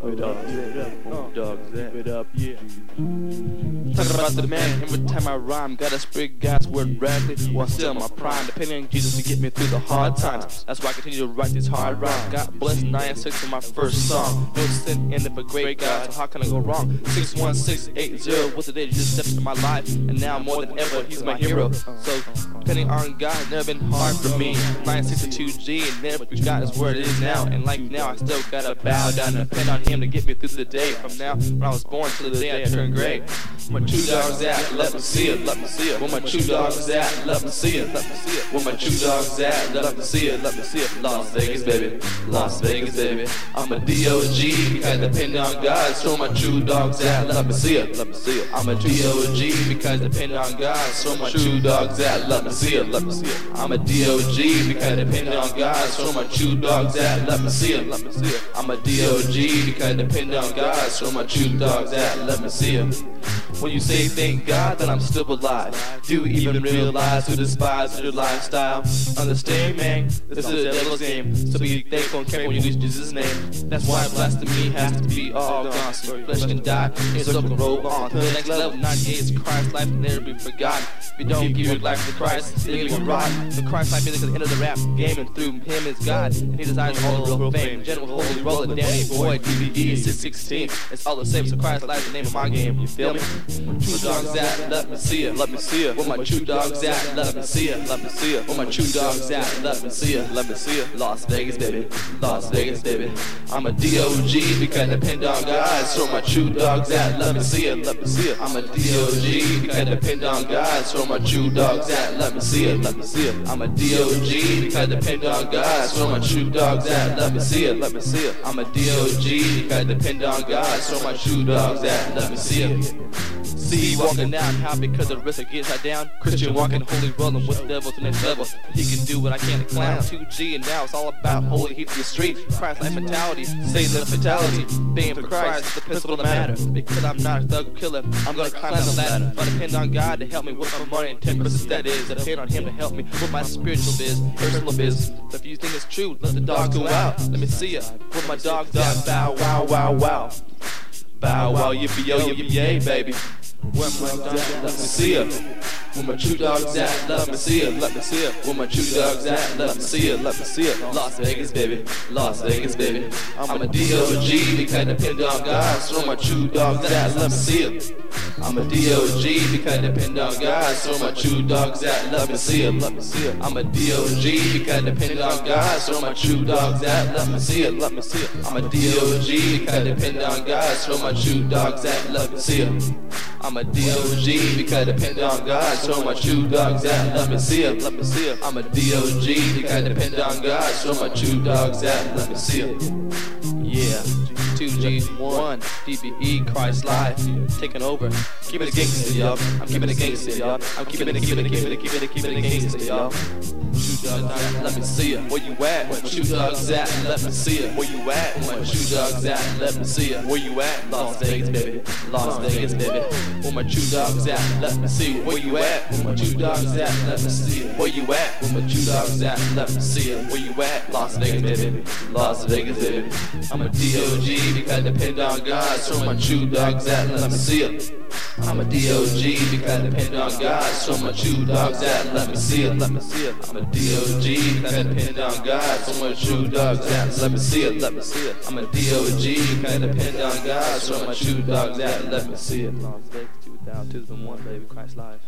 keep it up, keep it up, oh. dogs, keep it up, yeah. Talking about the man, every time I rhyme, gotta spread God's word radically while still in my prime. Depending on Jesus to get me through the hard times. That's why I continue to write these hard rhymes. God bless 9 6 in my first song. No sin in it for great God, so how can I go wrong? 61680 was the day Jesus stepped into my life, and now more than ever, He's my hero. So, depending on God, never been hard for me. 962G, and never forgot His word it is now. And like now, I still gotta bow down and depend on Him to get me through the day. From now, when I was born to the day I turned gray. Where my two dogs at? Let me see it, let me see it. Where my two dogs at? Let me see it, let me see it. Where my two dogs at? Let me see it, let me see it. Las Vegas, baby. Las Vegas, baby. I'm a D.O.G. because depend on God. So my two dogs at? Let me see it, let me see it. I'm a D.O.G. because I depend on God. So my two dogs at? Let me see it, let me see it. I'm a D.O.G. because I depend on God. So my two dogs at? Let me see it, let me see it. I'm a D.O.G. because I depend on God. So my two dogs at? Let me see it. When you say thank God that I'm still alive, do you even realize who despises your lifestyle? Understand, man, this is the devil's game. So be thankful and careful when you use Jesus' name. That's why blasphemy has to be all gone. So flesh can die, and so can roll on to the next level. 98 is Christ's life can never be forgotten. If you don't give your life to Christ, then you'll be rotten. The Christ life is the end of the rap game, and through him is God. And he desires all the real fame. General Holy Roller, Danny Boy, DVD, 616. It's all the same, so Christ life is the name of my game. You feel me? Two dogs at, let me see it, let me see it. Where my two dogs at, let me see it, let me see it. Where my two dogs at, let me see it, let me see it. Las Vegas, baby, Las Vegas, baby. I'm a D.O.G. because I depend on God. So my two dogs at, let me see it, let me see it. I'm a D.O.G. because I depend on God. So my two dogs at, let me see it, let me see it. I'm a D.O.G. because I depend on God. So my two dogs at, let me see it, let me see it. I'm a D.O.G. because I depend on God. So my two dogs at, let me see it. See walking down, how because the risk of get shot down. Christian walking, holy rolling with the devil to next level. He can do what I can't clown. 2G and now it's all about holy heat to the street. Christ life mentality, say the fatality. Being for Christ is the principle that matter. Because I'm not a thug killer, I'm gonna climb the ladder. But depend on God to help me with my money and 10% that is. Depend on Him to help me with my spiritual biz, personal biz. If you think it's true, let the dogs go out. Let me see ya. With my dogs out, bow, wow, wow, wow. Bow wow, yippee yo, yippee yay, baby. Where my dogs at? Let me see it. Where my two dogs at? Let me see it. Let me see it. Where my two dogs at? Let me see it. Let me see it. Las Vegas, baby. Las Vegas, baby. I'm a D.O.G. because I depend on God. So my two dogs at? Let me see it. I'm a D.O.G. because I depend on God. So my two dogs at? Let me see it. Let me see it. I'm a D.O.G. because I depend on God. So my two dogs at? Let me see it. Let me see it. I'm a D.O.G. because I depend on God. So my two dogs at? Let me see it. I'm a D.O.G. because I depend on God. Show my two dogs at? Let me see it. Let me see it. I'm a D.O.G. because I depend on God. Show my two dogs at? Let me see it. Yeah. 2G1, DBE, Christ Live, taking over. Keep it a gangster, y'all. I'm keeping it gangster, y'all. I'm keeping it, keeping it, keeping it, keeping it, keeping it gangster, y'all. Two dogs at, let me see it. Where you at? Two dogs at? Let me see it. Where you at? Two dogs at? Let me see it. Where you at? Las Vegas, baby. Las Vegas, baby. Where my two dogs at? Let me see it. Where you at? Where my two dogs at? Let me see it. Where you at? Where my two dogs at? Let me see it. Where you at? Las Vegas, baby. Las Vegas, baby. I'm a D.O.G. because I depend on God. So my two dogs at? Let me see it. I'm a D.O.G. because I depend on God. So my two dogs at? Let me see it. Let me see it. I'm a D.O.G. because I depend on God. So my two dogs at? Let me see it. Let me see it. I'm a D.O.G. because I depend on God. So my two dogs at? Let me see it. Las Vegas 2000, 2001, baby, Christ Live.